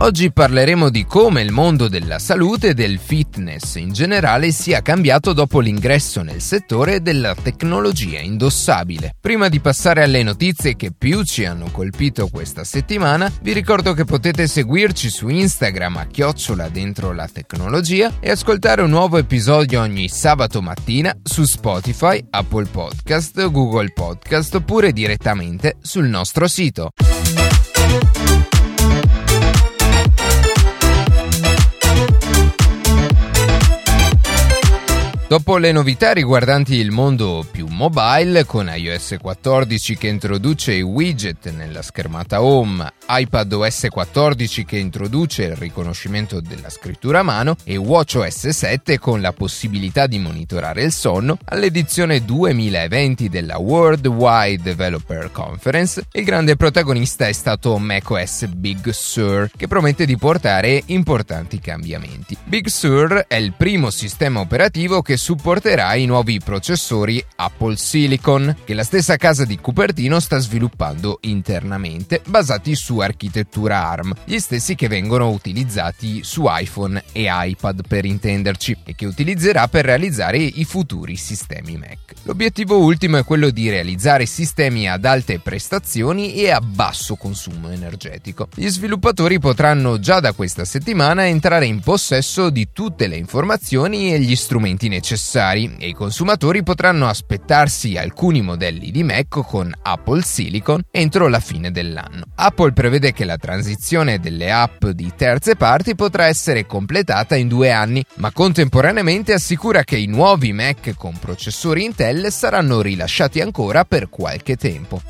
Oggi parleremo di come il mondo della salute e del fitness in generale sia cambiato dopo l'ingresso nel settore della tecnologia indossabile. Prima di passare alle notizie che più ci hanno colpito questa settimana, vi ricordo che potete seguirci su Instagram a chiocciola dentro la tecnologia e ascoltare un nuovo episodio ogni sabato mattina su Spotify, Apple Podcast, Google Podcast oppure direttamente sul nostro sito. Dopo le novità riguardanti il mondo più mobile, con iOS 14 che introduce i widget nella schermata home, iPad OS 14 che introduce il riconoscimento della scrittura a mano e WatchOS 7 con la possibilità di monitorare il sonno, all'edizione 2020 della World Wide Developer Conference, il grande protagonista è stato macOS Big Sur, che promette di portare importanti cambiamenti. Big Sur è il primo sistema operativo che supporterà i nuovi processori Apple Silicon, che la stessa casa di Cupertino sta sviluppando internamente, basati su architettura ARM, gli stessi che vengono utilizzati su iPhone e iPad per intenderci, e che utilizzerà per realizzare i futuri sistemi Mac. L'obiettivo ultimo è quello di realizzare sistemi ad alte prestazioni e a basso consumo energetico. Gli sviluppatori potranno già da questa settimana entrare in possesso di tutte le informazioni e gli strumenti necessari necessari e i consumatori potranno aspettarsi alcuni modelli di Mac con Apple Silicon entro la fine dell'anno. Apple prevede che la transizione delle app di terze parti potrà essere completata in due anni, ma contemporaneamente assicura che i nuovi Mac con processori Intel saranno rilasciati ancora per qualche tempo.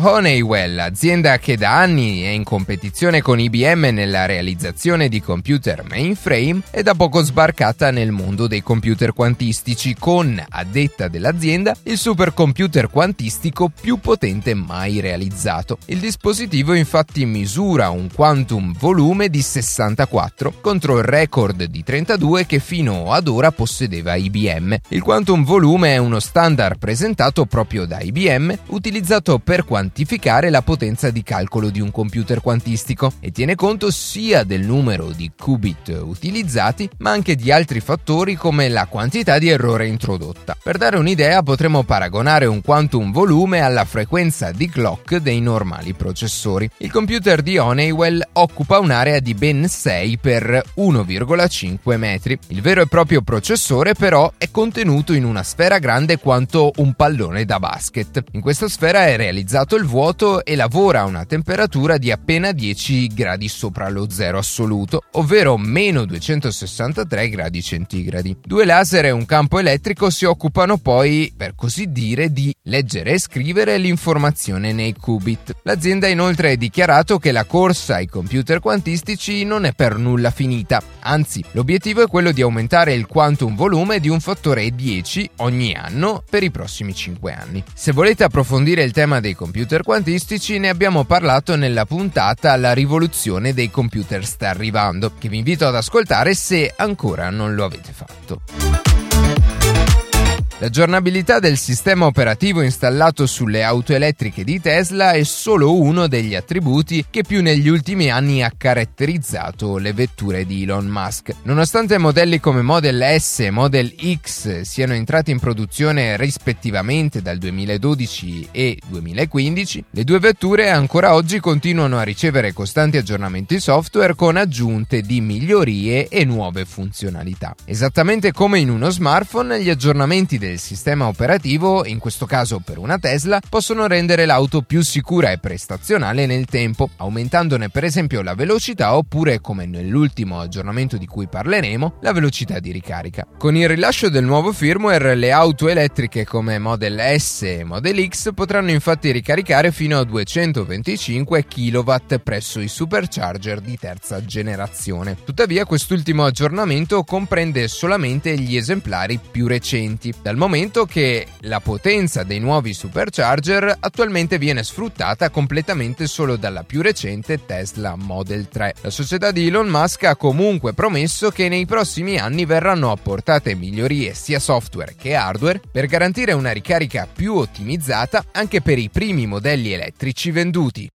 Honeywell, azienda che da anni è in competizione con IBM nella realizzazione di computer mainframe, è da poco sbarcata nel mondo dei computer quantistici con, a detta dell'azienda, il supercomputer quantistico più potente mai realizzato. Il dispositivo infatti misura un quantum volume di 64 contro il record di 32 che fino ad ora possedeva IBM. Il quantum volume è uno standard presentato proprio da IBM utilizzato per quantificare quantificare la potenza di calcolo di un computer quantistico e tiene conto sia del numero di qubit utilizzati ma anche di altri fattori come la quantità di errore introdotta. Per dare un'idea potremmo paragonare un quantum volume alla frequenza di clock dei normali processori. Il computer di Honeywell occupa un'area di ben 6 per 1,5 metri. Il vero e proprio processore però è contenuto in una sfera grande quanto un pallone da basket. In questa sfera è realizzato il vuoto e lavora a una temperatura di appena 10 gradi sopra lo zero assoluto, ovvero meno 263 gradi centigradi. Due laser e un campo elettrico si occupano poi, per così dire, di leggere e scrivere l'informazione nei qubit. L'azienda ha inoltre dichiarato che la corsa ai computer quantistici non è per nulla finita, anzi l'obiettivo è quello di aumentare il quantum volume di un fattore 10 ogni anno per i prossimi 5 anni. Se volete approfondire il tema dei computer computer quantistici ne abbiamo parlato nella puntata La rivoluzione dei computer sta arrivando, che vi invito ad ascoltare se ancora non lo avete fatto. L'aggiornabilità del sistema operativo installato sulle auto elettriche di Tesla è solo uno degli attributi che più negli ultimi anni ha caratterizzato le vetture di Elon Musk. Nonostante modelli come Model S e Model X siano entrati in produzione rispettivamente dal 2012 e 2015, le due vetture ancora oggi continuano a ricevere costanti aggiornamenti software con aggiunte di migliorie e nuove funzionalità. Esattamente come in uno smartphone, gli aggiornamenti del del sistema operativo, in questo caso per una Tesla, possono rendere l'auto più sicura e prestazionale nel tempo, aumentandone per esempio la velocità oppure, come nell'ultimo aggiornamento di cui parleremo, la velocità di ricarica. Con il rilascio del nuovo firmware, le auto elettriche come Model S e Model X potranno infatti ricaricare fino a 225 kW presso i supercharger di terza generazione. Tuttavia, quest'ultimo aggiornamento comprende solamente gli esemplari più recenti, dal momento che la potenza dei nuovi supercharger attualmente viene sfruttata completamente solo dalla più recente Tesla Model 3. La società di Elon Musk ha comunque promesso che nei prossimi anni verranno apportate migliorie sia software che hardware per garantire una ricarica più ottimizzata anche per i primi modelli elettrici venduti.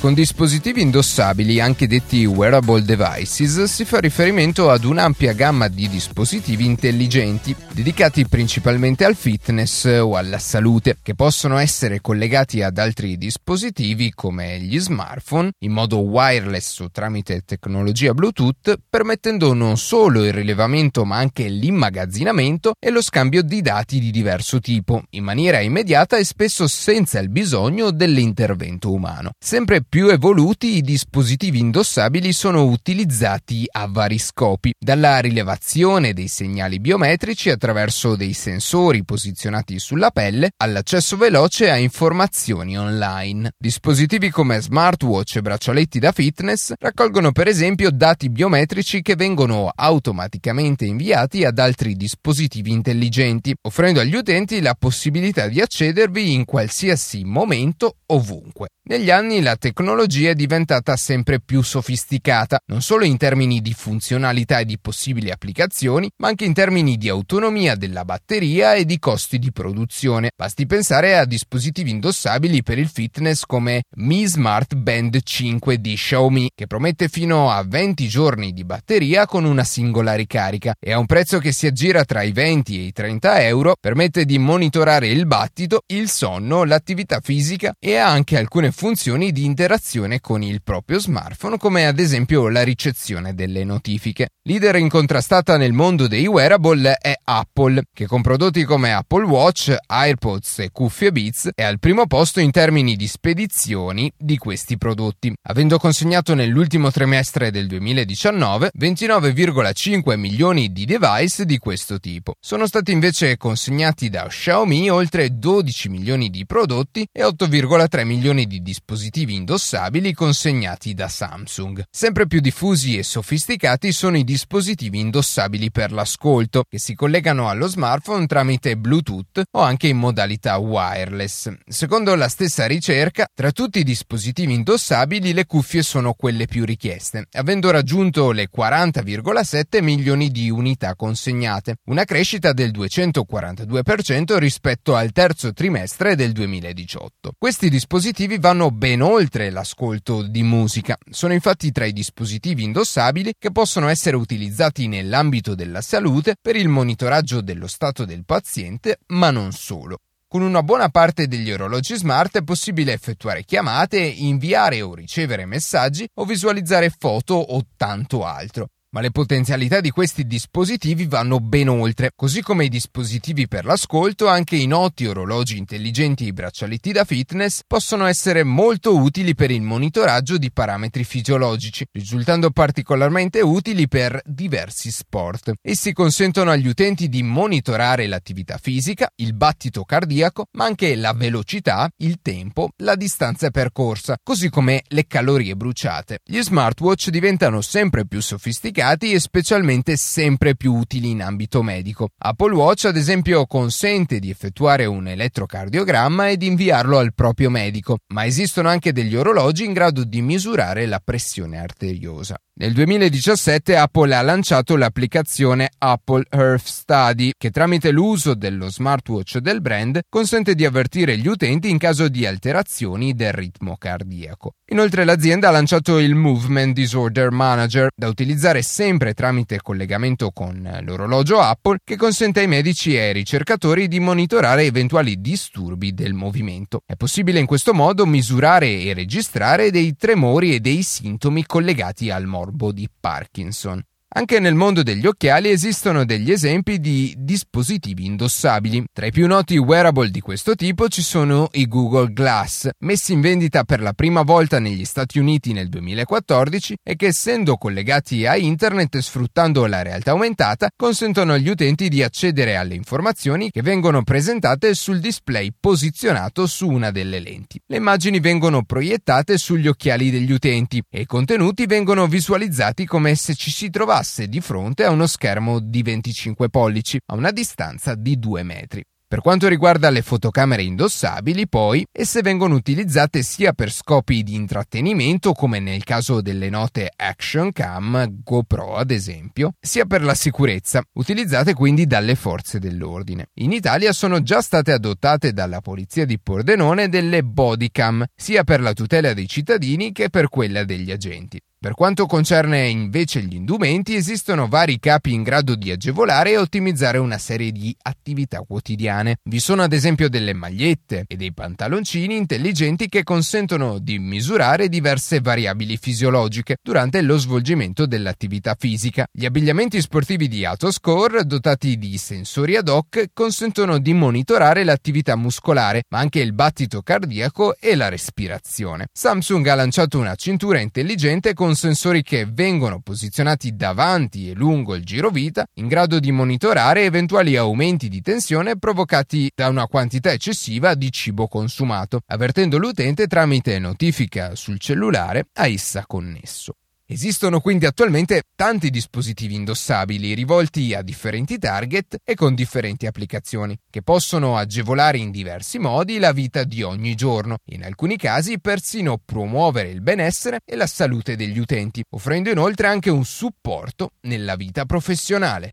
Con dispositivi indossabili, anche detti wearable devices, si fa riferimento ad un'ampia gamma di dispositivi intelligenti, dedicati principalmente al fitness o alla salute, che possono essere collegati ad altri dispositivi come gli smartphone in modo wireless o tramite tecnologia Bluetooth, permettendo non solo il rilevamento ma anche l'immagazzinamento e lo scambio di dati di diverso tipo, in maniera immediata e spesso senza il bisogno dell'intervento umano. Sempre più evoluti i dispositivi indossabili sono utilizzati a vari scopi, dalla rilevazione dei segnali biometrici attraverso dei sensori posizionati sulla pelle all'accesso veloce a informazioni online. Dispositivi come smartwatch e braccialetti da fitness raccolgono per esempio dati biometrici che vengono automaticamente inviati ad altri dispositivi intelligenti, offrendo agli utenti la possibilità di accedervi in qualsiasi momento ovunque. Negli anni la tecnologia è diventata sempre più sofisticata, non solo in termini di funzionalità e di possibili applicazioni, ma anche in termini di autonomia della batteria e di costi di produzione. Basti pensare a dispositivi indossabili per il fitness come Mi Smart Band 5 di Xiaomi, che promette fino a 20 giorni di batteria con una singola ricarica e a un prezzo che si aggira tra i 20 e i 30 euro, permette di monitorare il battito, il sonno, l'attività fisica e ha anche alcune funzioni di interazione con il proprio smartphone, come ad esempio la ricezione delle notifiche. Leader incontrastata nel mondo dei wearable è Apple, che con prodotti come Apple Watch, AirPods e cuffie Beats è al primo posto in termini di spedizioni di questi prodotti, avendo consegnato nell'ultimo trimestre del 2019 29,5 milioni di device di questo tipo. Sono stati invece consegnati da Xiaomi oltre 12 milioni di prodotti e 8,3 milioni di dispositivi indossabili consegnati da Samsung. Sempre più diffusi e sofisticati sono i dispositivi indossabili per l'ascolto, che si collegano allo smartphone tramite Bluetooth o anche in modalità wireless. Secondo la stessa ricerca, tra tutti i dispositivi indossabili le cuffie sono quelle più richieste, avendo raggiunto le 40,7 milioni di unità consegnate, una crescita del 242% rispetto al terzo trimestre del 2018. Questi dispositivi vanno ben oltre l'ascolto di musica. Sono infatti tra i dispositivi indossabili che possono essere utilizzati nell'ambito della salute per il monitoraggio dello stato del paziente, ma non solo. Con una buona parte degli orologi smart è possibile effettuare chiamate, inviare o ricevere messaggi o visualizzare foto o tanto altro. Ma le potenzialità di questi dispositivi vanno ben oltre, così come i dispositivi per l'ascolto, anche i noti orologi intelligenti e i braccialetti da fitness possono essere molto utili per il monitoraggio di parametri fisiologici, risultando particolarmente utili per diversi sport. Essi consentono agli utenti di monitorare l'attività fisica, il battito cardiaco, ma anche la velocità, il tempo, la distanza percorsa, così come le calorie bruciate. Gli smartwatch diventano sempre più sofisticati applicati e specialmente sempre più utili in ambito medico. Apple Watch, ad esempio, consente di effettuare un elettrocardiogramma e di inviarlo al proprio medico, ma esistono anche degli orologi in grado di misurare la pressione arteriosa. Nel 2017 Apple ha lanciato l'applicazione Apple Earth Study che tramite l'uso dello smartwatch del brand consente di avvertire gli utenti in caso di alterazioni del ritmo cardiaco. Inoltre l'azienda ha lanciato il Movement Disorder Manager da utilizzare sempre tramite collegamento con l'orologio Apple che consente ai medici e ai ricercatori di monitorare eventuali disturbi del movimento. È possibile in questo modo misurare e registrare dei tremori e dei sintomi collegati al morbo di Parkinson. Anche nel mondo degli occhiali esistono degli esempi di dispositivi indossabili. Tra i più noti wearable di questo tipo ci sono i Google Glass, messi in vendita per la prima volta negli Stati Uniti nel 2014 e che essendo collegati a internet e sfruttando la realtà aumentata consentono agli utenti di accedere alle informazioni che vengono presentate sul display posizionato su una delle lenti. Le immagini vengono proiettate sugli occhiali degli utenti e i contenuti vengono visualizzati come se ci si trovasse trovasse di fronte a uno schermo di 25 pollici a una distanza di 2 metri. Per quanto riguarda le fotocamere indossabili, poi, esse vengono utilizzate sia per scopi di intrattenimento, come nel caso delle note Action Cam, GoPro ad esempio, sia per la sicurezza, utilizzate quindi dalle forze dell'ordine. In Italia sono già state adottate dalla polizia di Pordenone delle bodycam, sia per la tutela dei cittadini che per quella degli agenti. Per quanto concerne invece gli indumenti, esistono vari capi in grado di agevolare e ottimizzare una serie di attività quotidiane. Vi sono ad esempio delle magliette e dei pantaloncini intelligenti che consentono di misurare diverse variabili fisiologiche durante lo svolgimento dell'attività fisica. Gli abbigliamenti sportivi di Autoscore, dotati di sensori ad hoc, consentono di monitorare l'attività muscolare, ma anche il battito cardiaco e la respirazione. Samsung ha lanciato una cintura intelligente con con sensori che vengono posizionati davanti e lungo il girovita, in grado di monitorare eventuali aumenti di tensione provocati da una quantità eccessiva di cibo consumato, avvertendo l'utente tramite notifica sul cellulare a essa connesso. Esistono quindi attualmente tanti dispositivi indossabili rivolti a differenti target e con differenti applicazioni, che possono agevolare in diversi modi la vita di ogni giorno, in alcuni casi persino promuovere il benessere e la salute degli utenti, offrendo inoltre anche un supporto nella vita professionale.